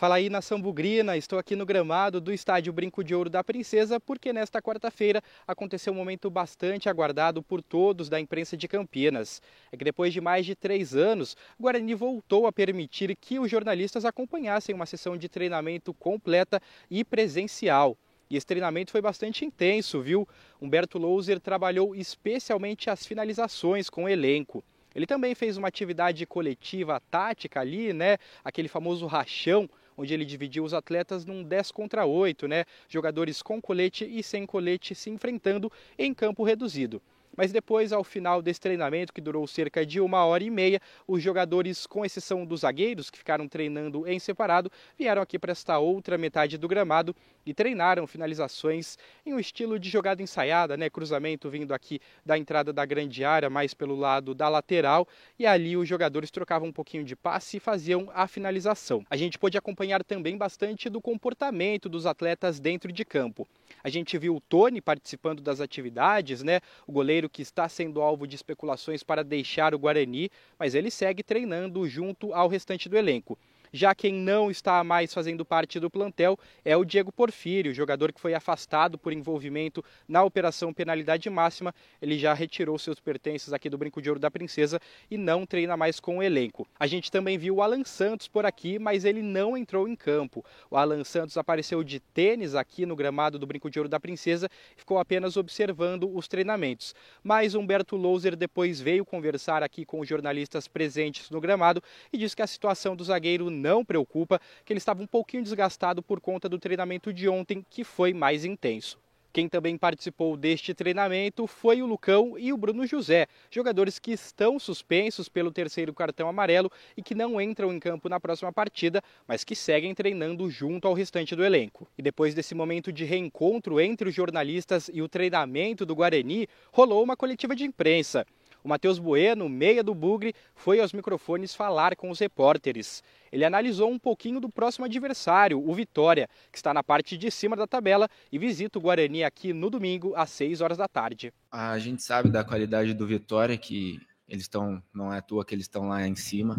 Fala aí na Sambugrina, estou aqui no gramado do estádio Brinco de Ouro da Princesa, porque nesta quarta-feira aconteceu um momento bastante aguardado por todos da imprensa de Campinas. É que depois de mais de três anos, o Guarani voltou a permitir que os jornalistas acompanhassem uma sessão de treinamento completa e presencial. E esse treinamento foi bastante intenso, viu? Humberto Louser trabalhou especialmente as finalizações com o elenco. Ele também fez uma atividade coletiva tática ali, né? Aquele famoso rachão, onde ele dividiu os atletas num 10 contra 8, né? Jogadores com colete e sem colete se enfrentando em campo reduzido. Mas depois, ao final desse treinamento, que durou cerca de uma hora e meia, os jogadores, com exceção dos zagueiros, que ficaram treinando em separado, vieram aqui para esta outra metade do gramado e treinaram finalizações em um estilo de jogada ensaiada, né? Cruzamento vindo aqui da entrada da grande área, mais pelo lado da lateral, e ali os jogadores trocavam um pouquinho de passe e faziam a finalização. A gente pôde acompanhar também bastante do comportamento dos atletas dentro de campo. A gente viu o Tony participando das atividades, né? O goleiro que está sendo alvo de especulações para deixar o Guarani, mas ele segue treinando junto ao restante do elenco. Já quem não está mais fazendo parte do plantel é o Diego Porfírio, jogador que foi afastado por envolvimento na operação penalidade máxima. Ele já retirou seus pertences aqui do Brinco de Ouro da Princesa e não treina mais com o elenco. A gente também viu o Alan Santos por aqui, mas ele não entrou em campo. O Alan Santos apareceu de tênis aqui no gramado do Brinco de Ouro da Princesa e ficou apenas observando os treinamentos. Mas Humberto Louser depois veio conversar aqui com os jornalistas presentes no gramado e disse que a situação do zagueiro não preocupa, que ele estava um pouquinho desgastado por conta do treinamento de ontem, que foi mais intenso. Quem também participou deste treinamento foi o Lucão e o Bruno José, jogadores que estão suspensos pelo terceiro cartão amarelo e que não entram em campo na próxima partida, mas que seguem treinando junto ao restante do elenco. E depois desse momento de reencontro entre os jornalistas e o treinamento do Guarani, rolou uma coletiva de imprensa. O Matheus Bueno, meia do Bugre, foi aos microfones falar com os repórteres. Ele analisou um pouquinho do próximo adversário, o Vitória, que está na parte de cima da tabela e visita o Guarani aqui no domingo às 6 horas da tarde. A gente sabe da qualidade do Vitória, que eles estão, não é à toa que eles estão lá em cima.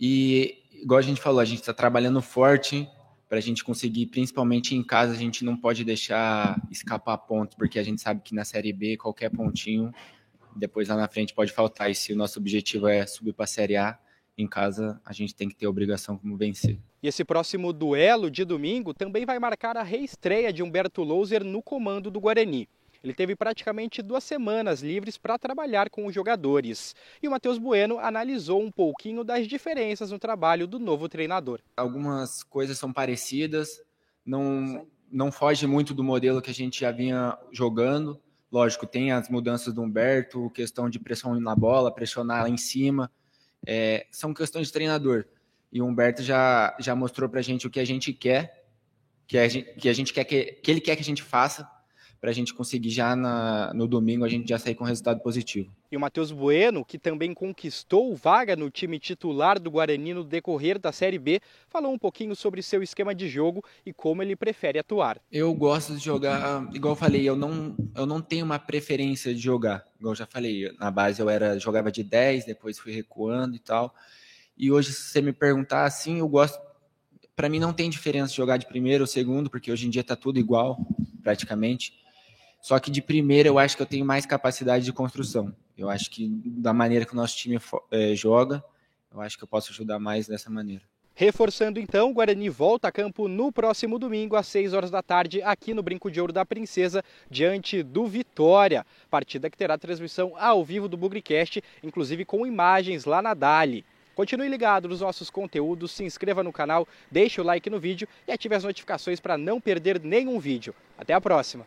E, igual a gente falou, a gente está trabalhando forte para a gente conseguir, principalmente em casa, a gente não pode deixar escapar pontos, porque a gente sabe que na Série B, qualquer pontinho depois lá na frente pode faltar. E se o nosso objetivo é subir para a Série A, em casa a gente tem que ter obrigação como vencer. E esse próximo duelo de domingo também vai marcar a reestreia de Humberto Louser no comando do Guarani. Ele teve praticamente duas semanas livres para trabalhar com os jogadores. E o Matheus Bueno analisou um pouquinho das diferenças no trabalho do novo treinador. Algumas coisas são parecidas, não, não foge muito do modelo que a gente já vinha jogando Lógico, tem as mudanças do Humberto, questão de pressão na bola, pressionar lá em cima. É, são questões de treinador. E o Humberto já, já mostrou para a gente o que a gente quer, que a gente, que a gente quer que, que ele quer que a gente faça para a gente conseguir já na, no domingo a gente já sair com resultado positivo. E o Matheus Bueno, que também conquistou vaga no time titular do Guarani no decorrer da Série B, falou um pouquinho sobre seu esquema de jogo e como ele prefere atuar. Eu gosto de jogar, igual eu falei, eu não, eu não tenho uma preferência de jogar. Igual eu já falei, na base eu era jogava de 10, depois fui recuando e tal. E hoje, se você me perguntar assim, eu gosto. Para mim não tem diferença jogar de primeiro ou segundo, porque hoje em dia está tudo igual, praticamente. Só que de primeira eu acho que eu tenho mais capacidade de construção. Eu acho que da maneira que o nosso time é, joga, eu acho que eu posso ajudar mais dessa maneira. Reforçando então, o Guarani volta a campo no próximo domingo às 6 horas da tarde aqui no Brinco de Ouro da Princesa, diante do Vitória. Partida que terá transmissão ao vivo do Bugricast, inclusive com imagens lá na Dali. Continue ligado nos nossos conteúdos, se inscreva no canal, deixe o like no vídeo e ative as notificações para não perder nenhum vídeo. Até a próxima!